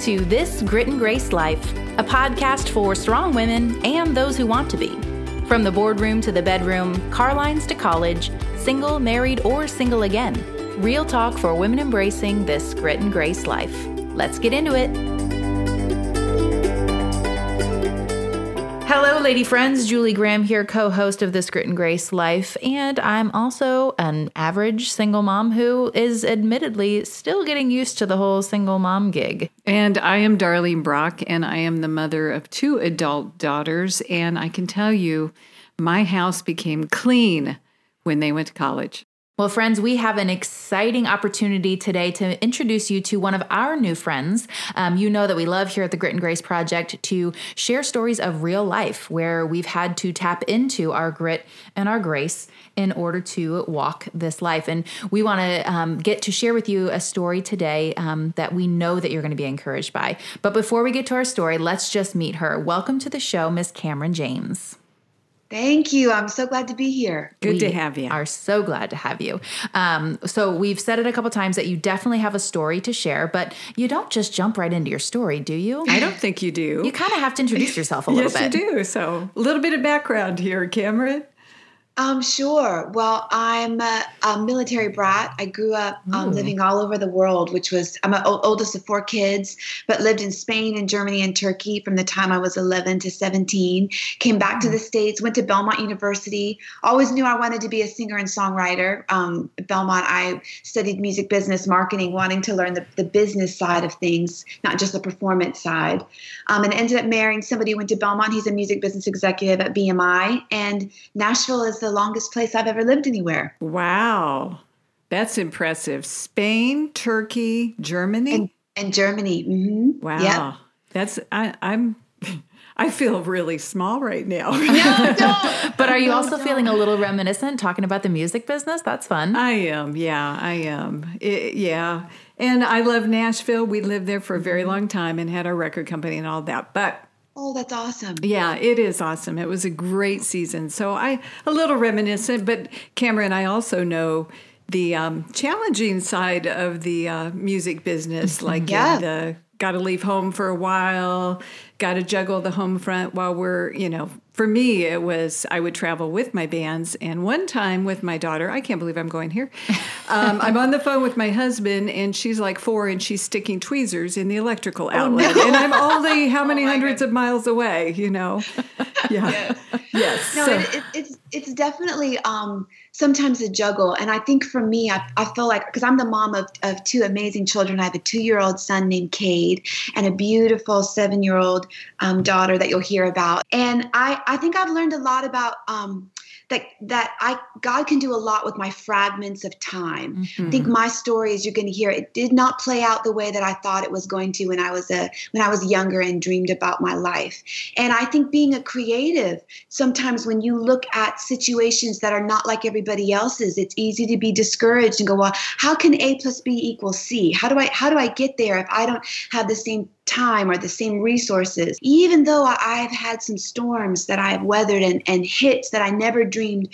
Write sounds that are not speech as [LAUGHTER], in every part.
to This Grit and Grace Life, a podcast for strong women and those who want to be. From the boardroom to the bedroom, car lines to college, single, married, or single again. Real talk for women embracing this grit and grace life. Let's get into it. Hello, lady friends. Julie Graham here, co host of This Grit and Grace Life. And I'm also an average single mom who is admittedly still getting used to the whole single mom gig. And I am Darlene Brock, and I am the mother of two adult daughters. And I can tell you, my house became clean when they went to college. Well, friends, we have an exciting opportunity today to introduce you to one of our new friends. Um, you know that we love here at the Grit and Grace Project to share stories of real life where we've had to tap into our grit and our grace in order to walk this life. And we want to um, get to share with you a story today um, that we know that you're going to be encouraged by. But before we get to our story, let's just meet her. Welcome to the show, Miss Cameron James. Thank you. I'm so glad to be here. Good we to have you. Are so glad to have you. Um, so we've said it a couple times that you definitely have a story to share, but you don't just jump right into your story, do you? I don't think you do. You kind of have to introduce yourself a [LAUGHS] little yes, bit. Yes, you do. So a little bit of background here, Cameron. Um, sure. Well, I'm a, a military brat. I grew up um, living all over the world, which was I'm the oldest of four kids, but lived in Spain and Germany and Turkey from the time I was 11 to 17. Came back to the states, went to Belmont University. Always knew I wanted to be a singer and songwriter. Um, Belmont, I studied music business marketing, wanting to learn the, the business side of things, not just the performance side. Um, and ended up marrying somebody who went to Belmont. He's a music business executive at BMI, and Nashville is the longest place I've ever lived anywhere. Wow. That's impressive. Spain, Turkey, Germany, and, and Germany. Mm-hmm. Wow. Yep. That's I, I'm. [LAUGHS] I feel really small right now. [LAUGHS] [LAUGHS] no, don't. But are you No, also don't. feeling a little reminiscent talking about the music business? That's fun. I am. Yeah, I am. It- yeah. And I love Nashville. We lived there for a very long time and had our record company and all that. But Oh, that's awesome. Yeah, it is awesome. It was a great season. So I a little reminiscent, but Cameron, I also know the um, challenging side of the uh, music business, [LAUGHS] like Yeah. the got to leave home for a while, got to juggle the home front while we're, you know, for me, it was I would travel with my bands. And one time with my daughter, I can't believe I'm going here. [LAUGHS] Um, I'm on the phone with my husband, and she's like four, and she's sticking tweezers in the electrical outlet. And I'm only how [LAUGHS] many my hundreds of miles away, you know? [LAUGHS] Yeah. Yes. No, So- it, it, it's it's definitely um, sometimes a juggle, and I think for me, I, I feel like because I'm the mom of, of two amazing children. I have a two year old son named Cade and a beautiful seven year old um, daughter that you'll hear about. And I I think I've learned a lot about. Um, that, that I God can do a lot with my fragments of time. I think my story, as you're going to hear, it did not play out the way that I thought it was going to when I was a when I was younger and dreamed about my life. And I think being a creative, sometimes when you look at situations that are not like everybody else's, it's easy to be discouraged and go, well, how can A plus B equal C? How do I how do I get there if I don't have the same time or the same resources? Even though I've had some storms that I have weathered and, and hits that I never dreamed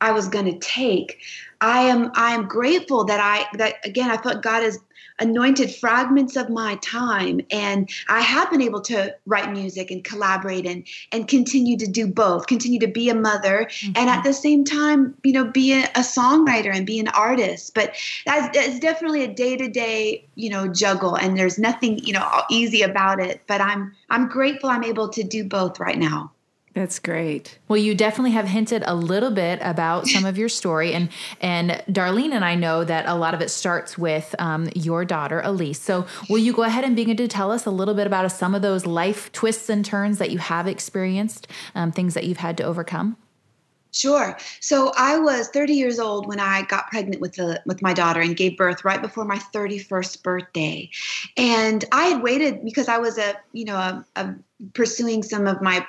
I was going to take. I am I am grateful that I that again I felt God has anointed fragments of my time and I have been able to write music and collaborate and and continue to do both continue to be a mother and at mm-hmm. the same time you know be a, a songwriter and be an artist. But that's, that's definitely a day-to-day you know juggle and there's nothing you know easy about it but I'm I'm grateful I'm able to do both right now That's great. Well, you definitely have hinted a little bit about some of your story, and and Darlene and I know that a lot of it starts with um, your daughter Elise. So, will you go ahead and begin to tell us a little bit about some of those life twists and turns that you have experienced, um, things that you've had to overcome? Sure. So I was 30 years old when I got pregnant with the with my daughter and gave birth right before my 31st birthday. And I had waited because I was a, you know, a, a pursuing some of my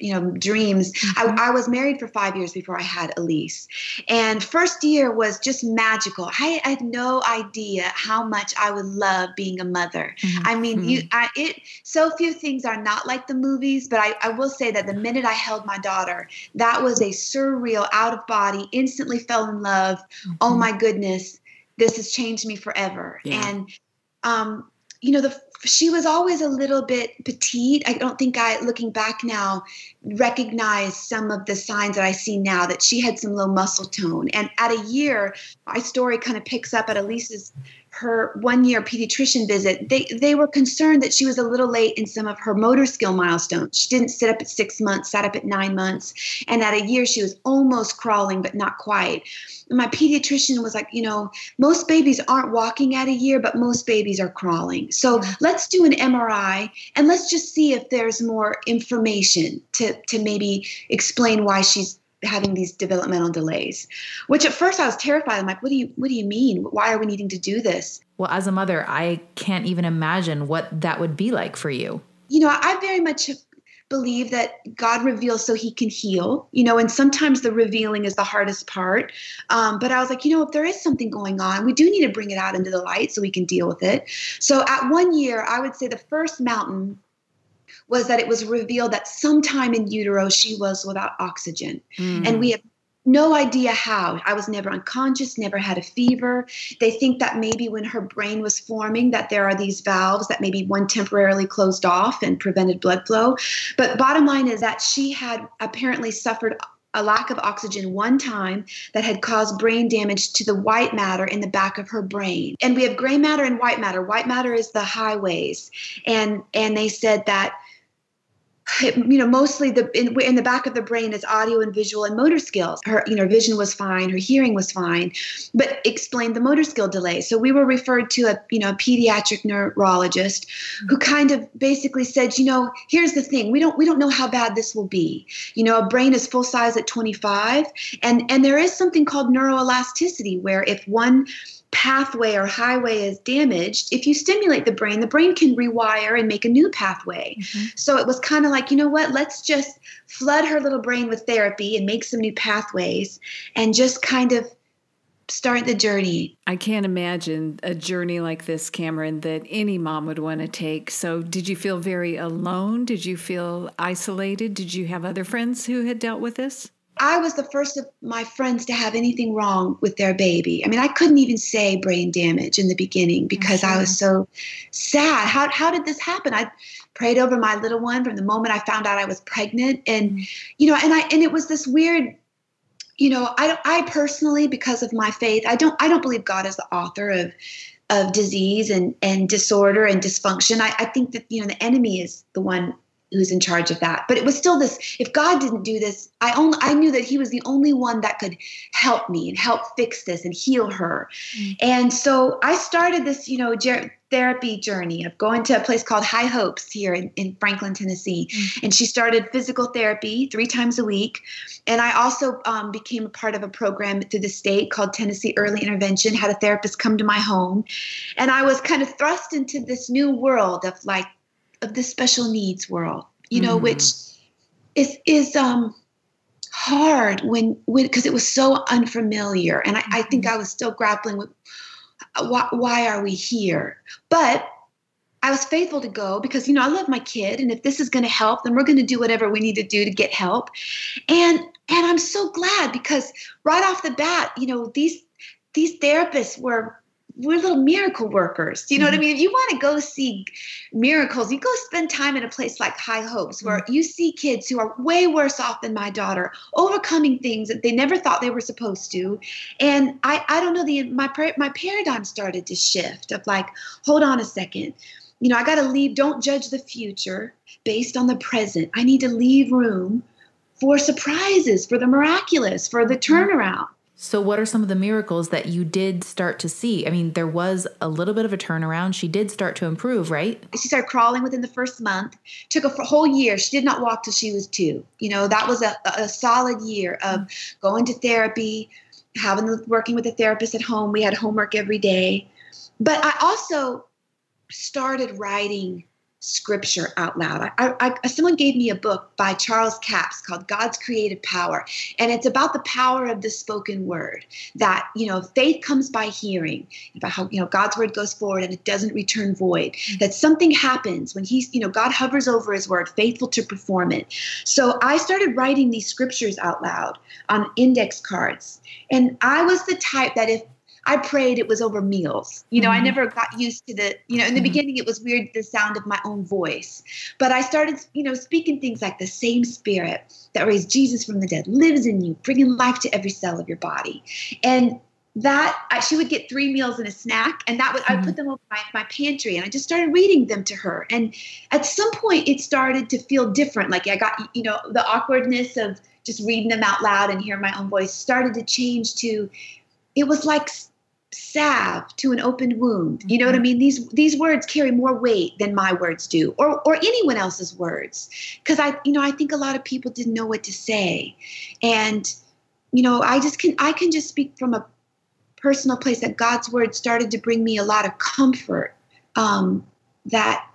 you know dreams. I, mm-hmm. I was married for five years before i had elise and first year was just magical. I had no idea how much i would love being a mother. Mm-hmm. I mean you mm-hmm. I, it so few things are not like the movies but I, I will say that the minute i held my daughter that was a surreal out of body instantly fell in love. Oh my goodness this has changed me forever. Yeah. and um you know, the she was always a little bit petite. I don't think I, looking back now, recognize some of the signs that I see now that she had some low muscle tone. And at a year, my story kind of picks up at Elise's her one year pediatrician visit, they, they were concerned that she was a little late in some of her motor skill milestones. She didn't sit up at six months, sat up at nine months. And at a year, she was almost crawling, but not quite. And my pediatrician was like, you know, most babies aren't walking at a year, but most babies are crawling. So let's do an MRI and let's just see if there's more information to, to maybe explain why she's having these developmental delays which at first i was terrified. I'm like what do you what do you mean? Why are we needing to do this? Well as a mother i can't even imagine what that would be like for you. You know i very much believe that god reveals so he can heal you know and sometimes the revealing is the hardest part. Um, but i was like you know if there is something going on we do need to bring it out into the light so we can deal with it. So at one year i would say the first mountain was that it was revealed that sometime in utero she was without oxygen. Mm. And we have no idea how. I was never unconscious, never had a fever. They think that maybe when her brain was forming that there are these valves that maybe one temporarily closed off and prevented blood flow. But bottom line is that she had apparently suffered a lack of oxygen one time that had caused brain damage to the white matter in the back of her brain. And we have gray matter and white matter. White matter is the highways. And and they said that you know mostly the in, in, the back of the brain is audio and visual and motor skills. Her you know vision was fine. Her hearing was fine but explained the motor skill delay. So we were referred to a you know a pediatric neurologist mm-hmm. who kind of basically said you know here's the thing. We don't we don't know how bad this will be. You know a brain is full size at 25 and and there is something called neuroelasticity where if one pathway or highway is damaged, if you stimulate the brain, the brain can rewire and make a new pathway. Mm-hmm. So it was kind of like, you know what, let's just flood her little brain with therapy and make some new pathways and just kind of start the journey. I can't imagine a journey like this, Cameron, that any mom would want to take. So, did you feel very alone? Did you feel isolated? Did you have other friends who had dealt with this? I was the first of my friends to have anything wrong with their baby. I mean, I couldn't even say brain damage in the beginning because sure. I was so sad. How, how did this happen? I prayed over my little one from the moment I found out I was pregnant. And, mm-hmm. you know, and I, and it was this weird, you know, I, I personally, because of my faith, I don't, I don't believe God is the author of, of disease and, and disorder and dysfunction. I, I think that, you know, the enemy is the one who's in charge of that. But it was still this if God didn't do this, I only I knew that he was the only one that could help me and help fix this and heal her. Mm. And so I started this, you know, therapy journey of going to a place called High Hopes here in, in Franklin, Tennessee. Mm. And she started physical therapy three times a week. And I also um, became a part of a program through the state called Tennessee Early Intervention, had a therapist come to my home. And I was kind of thrust into this new world of like of the special needs world, you know, mm. which is is um hard when when because it was so unfamiliar, and I, I think mm-hmm. I was still grappling with uh, why, why are we here, but. I was faithful to go because you know I love my kid and if this is going to help then we're going to do whatever we need to do to get help. And and I'm so glad because right off the bat, you know, these these therapists were we're little miracle workers. Do You know mm-hmm. what I mm-hmm. mean? If you want to go see miracles, you go spend time in a place like High Hopes where mm-hmm. you see kids who are way worse off than my daughter, overcoming things that they never thought they were supposed to. And I, I don't know, the my my paradigm started to shift of like, hold on a second. You know, I got to leave. Don't judge the future based on the present. I need to leave room for surprises, for the miraculous, for the mm-hmm. turnaround. So, what are some of the miracles that you did start to see? I mean, there was a little bit of a turnaround. She did start to improve, right? She started crawling within the first month. Took a whole year. She did not walk till she was two. You know, that was a, a solid year of going to therapy, having working with a therapist at home. We had homework every day. But I also started writing scripture out loud. I, I, someone gave me a book by Charles Capps called God's Creative Power, and it's about the power of the spoken word. That you know, faith comes by hearing, about how you know God's word goes forward and it doesn't return void. Mm-hmm. That something happens when He's you know God hovers over His word, faithful to perform it. So I started writing these scriptures out loud on index cards, and I was the type that if I prayed it was over meals. You know, mm-hmm. I never got used to the, you know, in the mm-hmm. beginning it was weird the sound of my own voice. But I started, you know, speaking things like the same spirit that raised Jesus from the dead lives in you, bringing life to every cell of your body. And that I, she would get three meals and a snack and that would mm-hmm. i put them over my, my pantry and i just started reading them to her and at some point it started to feel different like i got you know the awkwardness of just reading them out loud and hearing my own voice started to change to it was like salve to an open wound. You know what I mm-hmm. mean? These these words carry more weight than my words do, or or anyone else's words. Because I, you know, I think a lot of people didn't know what to say, and you know, I just can I can just speak from a personal place that God's word started to bring me a lot of comfort. Um, that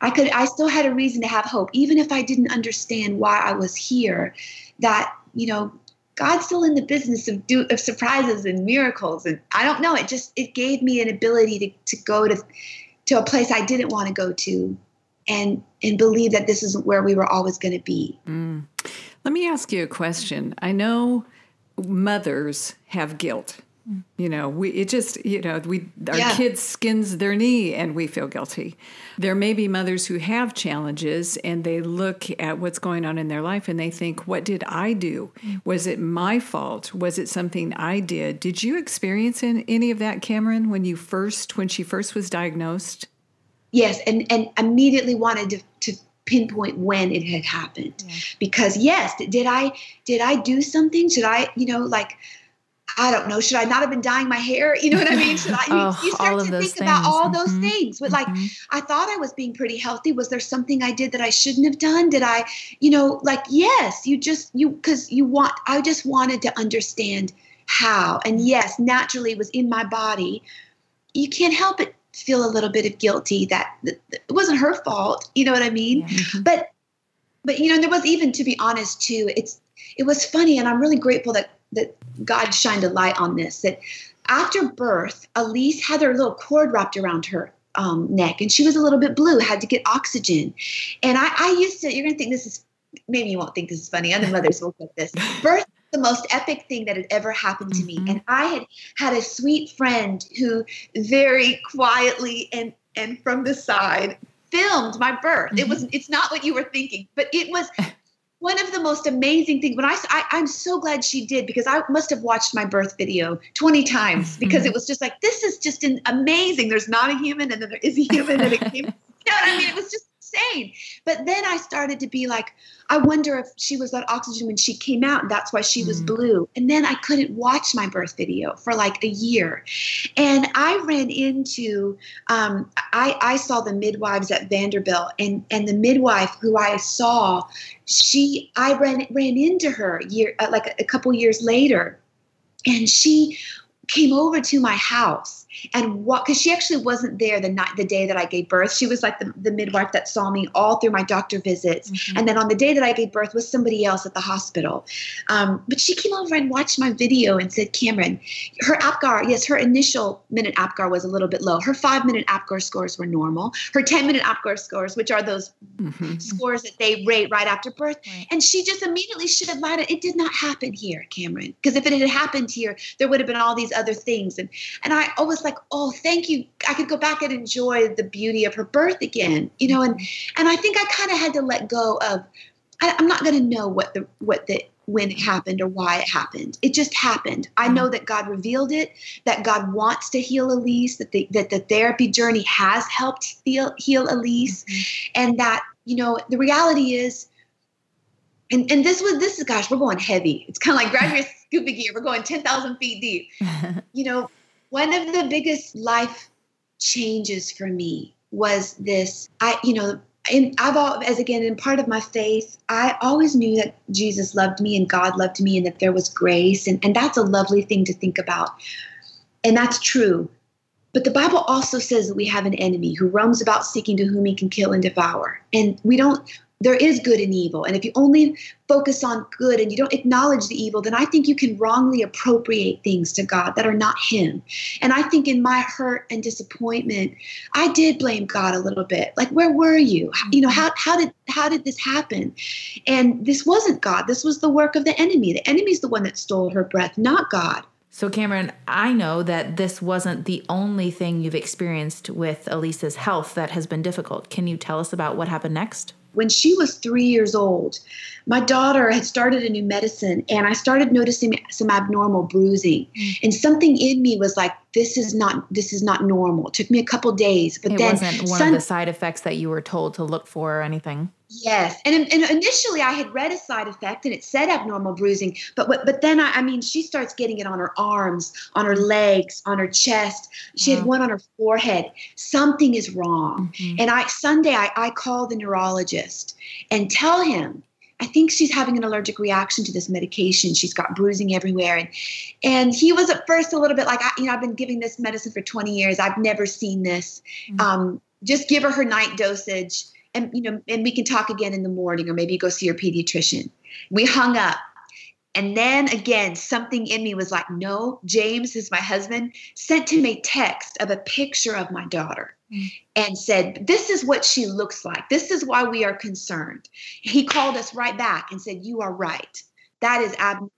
I could I still had a reason to have hope, even if I didn't understand why I was here. That you know God's still in the business of do of surprises and miracles. And I don't know, it just it gave me an ability to, to go to to a place I didn't want to go to and and believe that this isn't where we were always going to be. Mm. Let me ask you a question. I know mothers have guilt you know, we it just you know we our yeah. kids skins their knee and we feel guilty. There may be mothers who have challenges and they look at what's going on in their life and they think, "What did I do? Was it my fault? Was it something I did?" Did you experience in, any of that, Cameron, when you first when she first was diagnosed? Yes, and and immediately wanted to, to pinpoint when it had happened yeah. because yes, did I did I do something? Should I you know like I don't know, should I not have been dyeing my hair? You know what I mean? Should I? [LAUGHS] oh, you start to think things. about all those mm-hmm. things. But like, mm-hmm. I thought I was being pretty healthy. Was there something I did that I shouldn't have done? Did I, you know, like, yes, you just, you, because you want, I just wanted to understand how. And yes, naturally it was in my body. You can't help it feel a little bit of guilty that, that, that it wasn't her fault. You know what I mean? Yeah. Mm-hmm. But, but, you know, there was even, to be honest, too, it's, it was funny. And I'm really grateful that that God shined a light on this. That after birth, Elise had her little cord wrapped around her um, neck, and she was a little bit blue, had to get oxygen. And I, I used to. You're gonna think this is maybe you won't think this is funny. Other mothers will get this. [LAUGHS] Birth the most epic thing that had ever happened to mm-hmm. me and i had had a sweet friend who very quietly and and from the side filmed my birth mm-hmm. it was it's not what you were thinking but it was [LAUGHS] one of the most amazing things when I, I am so glad she did because I must have watched my birth video 20 times mm-hmm. because it was just like this is just an amazing. There's not a human and then there is a human and it came. [LAUGHS] you know what I mean? It was just insane. But then I started to be like, I wonder if she was on oxygen when she came out, and that's why she was mm. blue. And then I couldn't watch my birth video for like a year. And I ran into, um, I, I saw the midwives at Vanderbilt, and and the midwife who I saw, she, I ran ran into her year uh, like a, a couple years later, and she came over to my house and what because she actually wasn't there the night the day that i gave birth. She was like the, the midwife that saw me all through my doctor visits. Mm-hmm. and then on the day that i gave birth was somebody else at the hospital. Um, but she came over and watched my video and said cameron her apgar yes her initial minute apgar was a little bit low. Her five minute apgar scores were normal. Her 10 minute apgar scores which are those mm-hmm. scores that they rate right after birth. Right. and she just immediately should have lied it. Did not happen here cameron. Because if it had happened here there would have been all these other things. And and i always like, oh, thank you. I could go back and enjoy the beauty of her birth again, you know. And and I think I kind of had to let go of. I, I'm not going to know what the what the when it happened or why it happened. It just happened. I know that God revealed it, that God wants to heal Elise, that the, that the therapy journey has helped heal, heal Elise, mm-hmm. and that, you know, the reality is, and, and this was, this is, gosh, we're going heavy. It's kind of like grab your [LAUGHS] scuba gear. We're going 10,000 feet deep. [LAUGHS] you know, one of the biggest life changes for me was this. I you know and i've all as again in part of my faith i always knew that jesus loved me and god loved me and that there was grace and, and that's a lovely thing to think about. And that's true. But the bible also says that we have an enemy who roams about seeking to whom he can kill and devour. And we don't there is good and evil. And if you only focus on good and you don't acknowledge the evil, then I think you can wrongly appropriate things to God that are not Him. And I think in my hurt and disappointment, I did blame God a little bit. Like, where were you? You know, how, how did how did this happen? And this wasn't God. This was the work of the enemy. The enemy's the one that stole her breath, not God. So, Cameron, I know that this wasn't the only thing you've experienced with Elise's health that has been difficult. Can you tell us about what happened next? When she was three years old, my daughter had started a new medicine and I started noticing some abnormal bruising. Mm. And something in me was like, this is not this is not normal. It took me a couple days. But it then wasn't one of the side effects that you were told to look for or anything. Yes, and, and initially I had read a side effect and it said abnormal bruising, but but then I, I mean she starts getting it on her arms, on her legs, on her chest. She had one on her forehead. Something is wrong, mm-hmm. and I Sunday I, I call the neurologist and tell him I think she's having an allergic reaction to this medication. She's got bruising everywhere. And and he was at first a little bit like, I, you know, I've been giving this medicine for 20 years. I've never seen this. Mm-hmm. Um, just give her her night dosage and you know, and we can talk again in the morning or maybe you go see your pediatrician. We hung up. And then again, something in me was like, no, James is my husband, sent him a text of a picture of my daughter mm. and said, This is what she looks like. This is why we are concerned. He called us right back and said, You are right. That is abnormal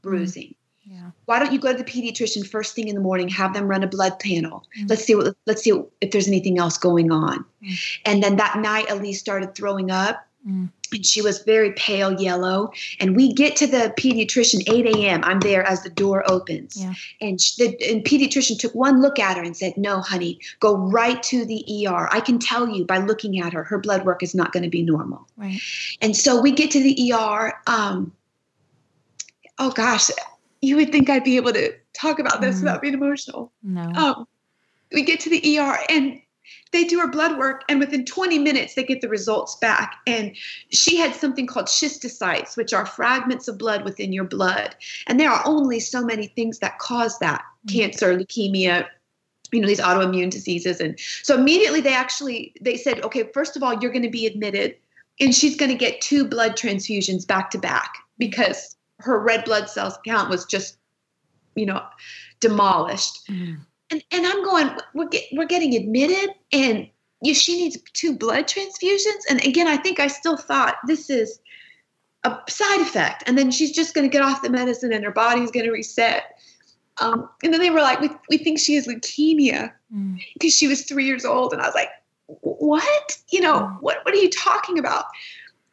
bruising. Yeah. Why don't you go to the pediatrician first thing in the morning, have them run a blood panel. Mm. Let's see what let's see if there's anything else going on. Mm. And then that night Elise started throwing up. Mm. And she was very pale yellow. And we get to the pediatrician 8 a.m. I'm there as the door opens. Yeah. And she, the and pediatrician took one look at her and said, No, honey, go right to the ER. I can tell you by looking at her, her blood work is not going to be normal. Right. And so we get to the ER. Um, oh gosh, you would think I'd be able to talk about this mm. without being emotional. No. Um, we get to the ER and they do her blood work, and within 20 minutes, they get the results back. And she had something called schistocytes, which are fragments of blood within your blood. And there are only so many things that cause that mm. cancer, leukemia, you know these autoimmune diseases and so immediately they actually they said okay first of all you're going to be admitted and she's going to get two blood transfusions back to back because her red blood cells count was just, you know, demolished. Mm. And and I'm going, we're get, we're getting admitted, and you, she needs two blood transfusions. And again, I think I still thought this is a side effect, and then she's just going to get off the medicine, and her body's going to reset. Um, and then they were like, we, we think she has leukemia because mm. she was three years old. And I was like, what? You know, mm. what, what are you talking about?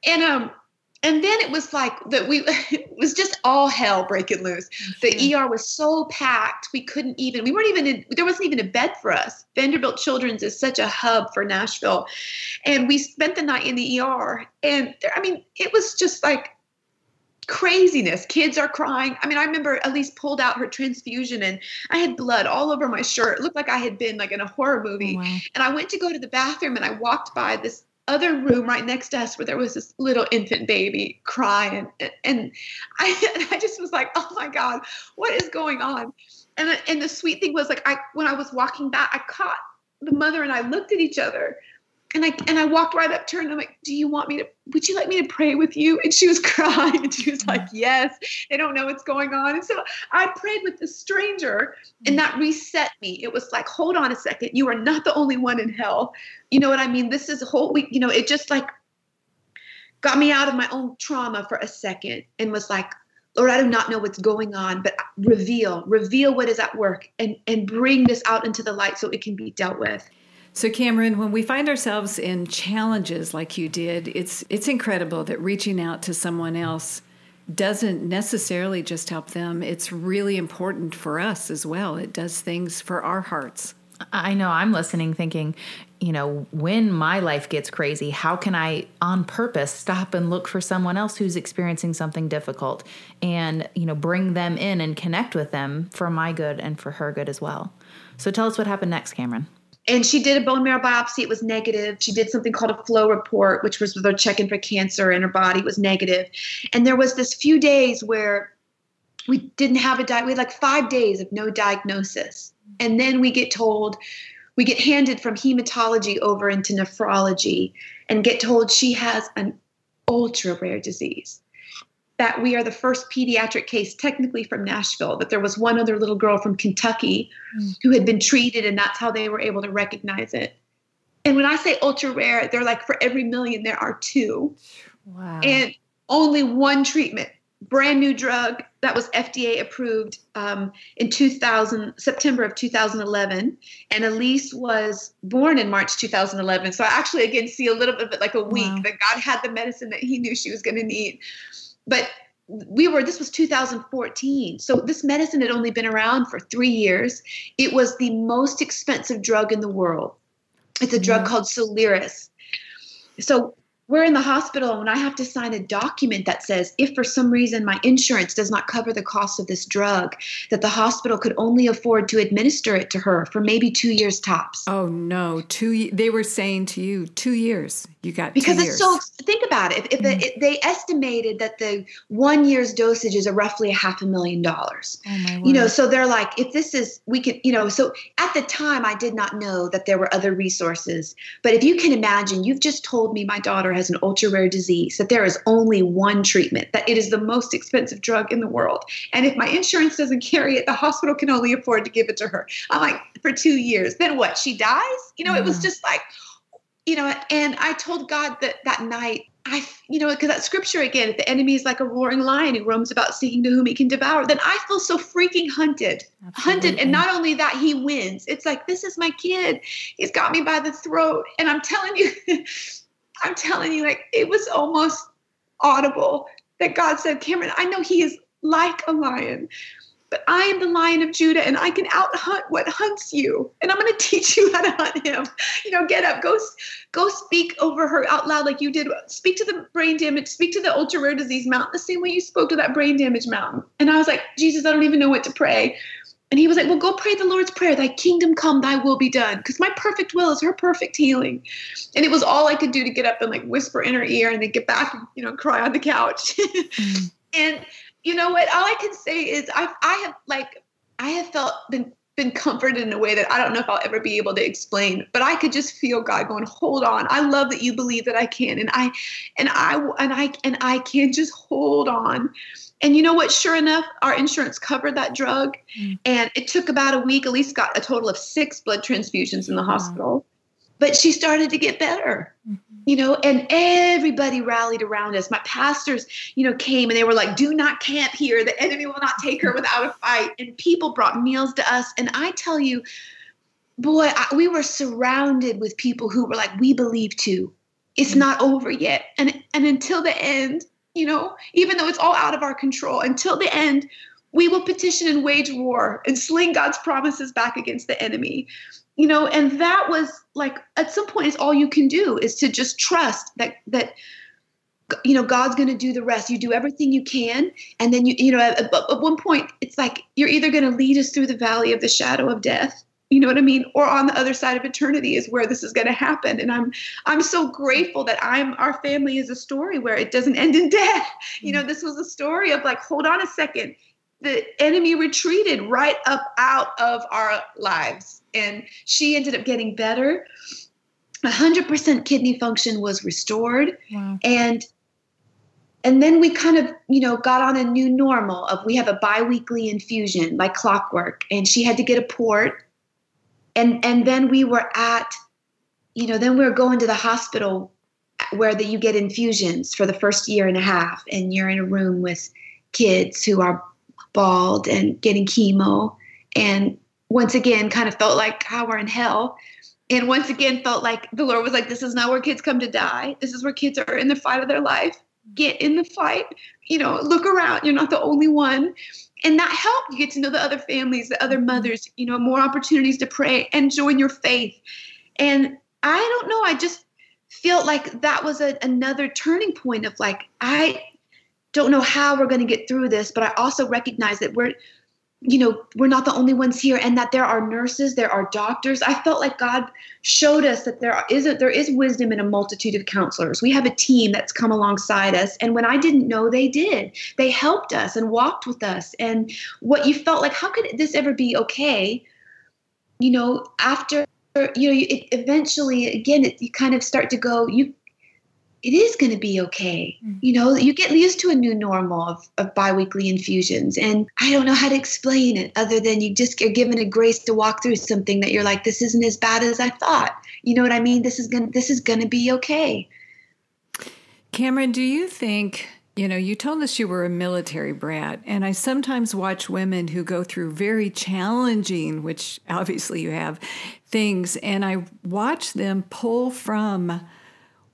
And um, and then it was like that we [LAUGHS] it was just all hell breaking loose. The er was so packed we couldn't even we weren't even in there wasn't even a bed for us. Vanderbilt children's is such a hub for nashville. And we spent the night in the er and there, i mean it was just like craziness. Kids are crying. I mean i remember elise pulled out her transfusion and i had blood all over my shirt. It looked like i had been like in a horror movie. Oh, wow. and i went to go to the bathroom and i walked by this other room right next to us where there was this little infant baby crying. And I, [LAUGHS] I just was like oh my god what is going on? And and the sweet thing was like I when I was walking back I caught the mother and I looked at each other and I and I walked right up to her and I'm like, "Do you want me to? Would you like me to pray with you?" And she was [LAUGHS] crying and she was like, "Yes." They don't know what's going on, and so I prayed with the stranger, and that mm-hmm. reset me. It was like, "Hold on a second, you are not the only one in hell." You know what I mean? This is a whole week. You know, it just like got me out of my own trauma for a second and was like, Lord, I do not know what's going on, but reveal, reveal what is at work and, and bring this out into the light so it can be dealt with. So Cameron, when we find ourselves in challenges like you did, it's it's incredible that reaching out to someone else doesn't necessarily just help them. It's really important for us as well. It does things for our hearts. I know I'm listening thinking, you know, when my life gets crazy, how can I on purpose stop and look for someone else who's experiencing something difficult and, you know, bring them in and connect with them for my good and for her good as well. So tell us what happened next, Cameron and she did a bone marrow biopsy. It was negative. She did something called a flow report, which was they're checking for cancer, and her body was negative. And there was this few days where we didn't have a diet. We had like five days of no diagnosis, and then we get told we get handed from hematology over into nephrology, and get told she has an ultra rare disease that we are the first pediatric case technically from Nashville, that there was one other little girl from Kentucky mm. who had been treated, and that's how they were able to recognize it. And when I say ultra rare, they're like for every million, there are two. Wow. And only one treatment, brand new drug, that was FDA approved um, in 2000 September of 2011, and Elise was born in March 2011. So I actually again see a little bit of it like a week wow. that God had the medicine that He knew she was going to need. But we were this was 2014 so this medicine had only been around for three years. It was the most expensive drug in the world. It's a drug mm-hmm. called soliris. So we're in the hospital and I have to sign a document that says if for some reason my insurance does not cover the cost of this drug, that the hospital could only afford to administer it to her for maybe two years tops. Oh no, two. They were saying to you two years. You got because it's years. so. Think about it. If, if mm. it, they estimated that the one year's dosage is a roughly a half a million dollars. Oh my word. You know, so they're like, if this is, we can, you know. So at the time, I did not know that there were other resources. But if you can imagine, you've just told me my daughter has an ultra rare disease, that there is only one treatment, that it is the most expensive drug in the world. And if my insurance doesn't carry it, the hospital can only afford to give it to her. I'm like, for two years. Then what? She dies? You know, yeah. it was just like, you know, and I told God that that night, I, you know, because that scripture again, if the enemy is like a roaring lion who roams about seeking to whom he can devour, then I feel so freaking hunted, Absolutely. hunted. And not only that, he wins. It's like, this is my kid. He's got me by the throat. And I'm telling you, [LAUGHS] I'm telling you, like it was almost audible that God said, Cameron, I know he is like a lion, but I am the lion of Judah and I can out hunt what hunts you. And I'm going [LAUGHS] to teach you how to hunt him. You know, get up, go, go speak over her out loud like you did. Speak to the brain damage, speak to the ultra rare disease mountain the same way you spoke to that brain damage mountain. And I was like, Jesus, I don't even know what to pray. And he was like, Well, go pray the Lord's Prayer, thy kingdom come, thy will be done. Because my perfect will is her perfect healing. And it was all I could do to get up and like whisper in her ear and then get back and, you know, cry on the couch. mm. [LAUGHS] And you know what? All I can say is I've I have like I have felt been been comforted in a way that I don't know if I'll ever be able to explain, but I could just feel God going, "Hold on. I love that you believe that I can." And I and I and I and I can just hold on and you know what? Sure enough, our insurance covered that drug. Mm. And it took about a week. Elise got a total of six blood transfusions in the hospital. But she started to get better, mm-hmm. you know, and everybody rallied around us. My pastors, you know, came and they were like, do not camp here. The enemy will not take her without a fight. And people brought meals to us. And I tell you, boy, I, we were surrounded with people who were like, we believe too. It's mm. not over yet. And, and until the end, you know, even though it's all out of our control, until the end, we will petition and wage war and sling God's promises back against the enemy. You know, and that was like at some point, it's all you can do is to just trust that that you know god's going to do the rest you do everything you can and then you you know at, at one point it's like you're either going to lead us through the valley of the shadow of death you know what i mean? Or on the other side of eternity is where this is going to happen. And i'm i'm so grateful that i'm our family is a story where it doesn't end in death. [LAUGHS] You know this was a story of like hold on a second. The enemy retreated right up out of our lives. And she ended up getting better. 100% kidney function was restored. Wow. and and then we kind of you know got on a new normal of we have a biweekly infusion like clockwork. And she had to get a port and and then we were at you know then we were going to the hospital where that you get infusions for the first year and a half and you're in a room with kids who are bald and getting chemo. And once again kind of felt like how we're in hell. And once again felt like the lord was like this is not where kids come to die. This is where kids are in the fight of their life. Get in the fight. You know look around. You're not the only one and that helped you get to know the other families the other mm-hmm. mothers you know more opportunities to pray and join your faith and i don't know i just felt like that was a, another turning point of like i don't know how we're going to get through this but i also recognize that we're you know we're not the only ones here and that there are nurses there are doctors. I felt like god showed us that there is a, there is wisdom in a multitude of counselors. We have a team that's come alongside us. And when i didn't know they did. They helped us and walked with us. And what you felt like how could this ever be okay? You know after you know it, eventually again it, you kind of start to go you it is going to be okay. Mm-hmm. You know, you get used to a new normal of, of biweekly infusions. And I don't know how to explain it other than you just are given a grace to walk through something that you're like, this isn't as bad as I thought. You know what I mean? This is gonna this is gonna be okay. Cameron, do you think You know, you told us you were a military brat, and I sometimes watch women who go through very challenging, which obviously you have, things, and I watch them pull from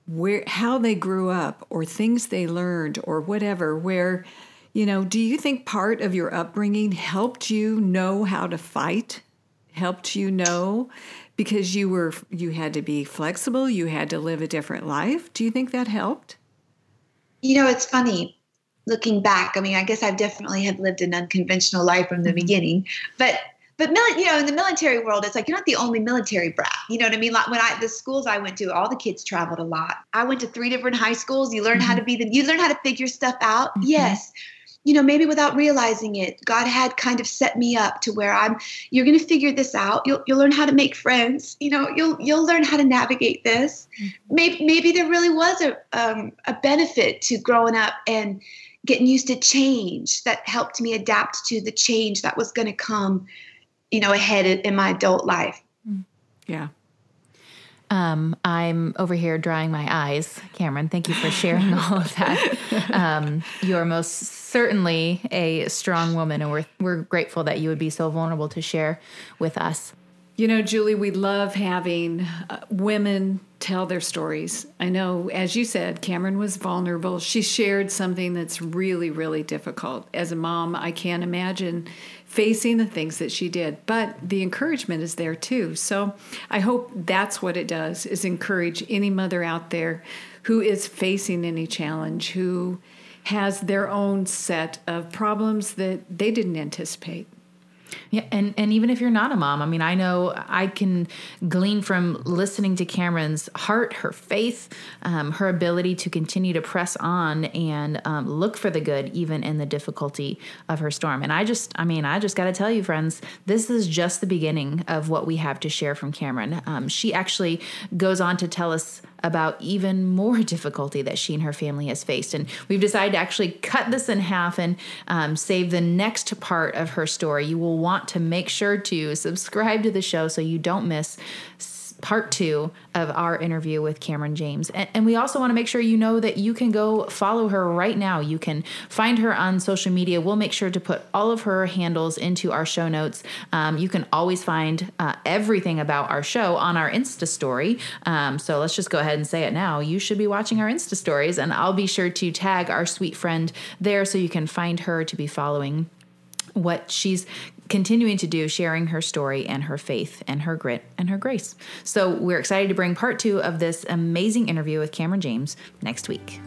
where how they grew up or things they learned or whatever where you know do you think part of your upbringing helped you know how to fight? Helped you know? Because you were you had to be flexible you had to live a different life? Do you think that helped? You know it's funny looking back i mean i guess i definitely have lived an unconventional life from the mm-hmm. beginning but but you know in the military world it's like you're not the only military brat. You know what i mean? Like when i the schools i went to all the kids traveled a lot. I went to three different high schools. You learn mm-hmm. how to be the you learn how to figure stuff out. Mm-hmm. yes. You know maybe without realizing it god had kind of set me up to where i'm you're going to figure this out. You'll, you'll learn how to make friends. You know you'll you'll learn how to navigate this. Mm-hmm. maybe maybe there really was a um, a benefit to growing up and getting used to change that helped me adapt to the change that was going to come you know, ahead in my adult life. Yeah. Um, I'm over here drying my eyes. Cameron, thank you for sharing all of that. Um, you are most certainly a strong woman, and we're, we're grateful that you would be so vulnerable to share with us. You know, Julie, we love having uh, women tell their stories. I know, as you said, Cameron was vulnerable. She shared something that's really, really difficult. As a mom, I can't imagine facing the things that she did, but the encouragement is there too. So I hope that's what it does is encourage any mother out there who is facing any challenge, who has their own set of problems that they didn't anticipate. Yeah, and and even if you're not a mom, I mean, I know I can glean from listening to Cameron's heart, her faith, um, her ability to continue to press on and um, look for the good, even in the difficulty of her storm. And I just, I mean, I just got to tell you, friends, this is just the beginning of what we have to share from Cameron. Um, she actually goes on to tell us about even more [LAUGHS] difficulty that she and her family has faced. And we've decided to actually cut this in half and um, save the next part of her story. You will want to make sure to subscribe to the show so you don't miss part two of our interview with Cameron James. And, and, we also want to make sure you know that you can go follow her right now. You can find her on social media. We'll make sure to put all of her handles into our show notes. Um, you can always find uh, everything about our show on our Insta story. Um, so let's just go ahead and say it now. You should be watching our Insta stories, and I'll be sure to tag our sweet friend there so you can find her to be following what she's continuing to do, sharing her story and her faith and her grit and her grace. So we're excited to bring part two of this amazing interview with Cameron James next week.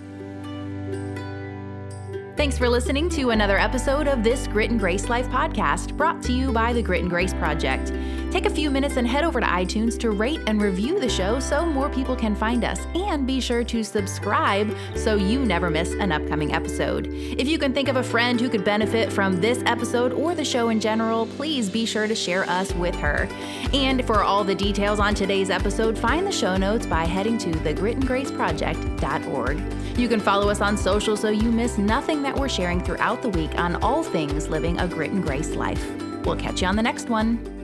Thanks for listening to another episode of this Grit and Grace Life podcast brought to you by the Grit and Grace Project. Take a few minutes and head over to iTunes to rate and review the show so more people can find us. And be sure to subscribe so you never miss an upcoming episode. If you can think of a friend who could benefit from this episode or the show in general, please be sure to share us with her. And for all the details on today's episode, find the show notes by heading to thegritandgraceproject.org. You can follow us on social so you miss nothing that we're sharing throughout the week on all things living a grit and grace life. We'll catch you on the next one.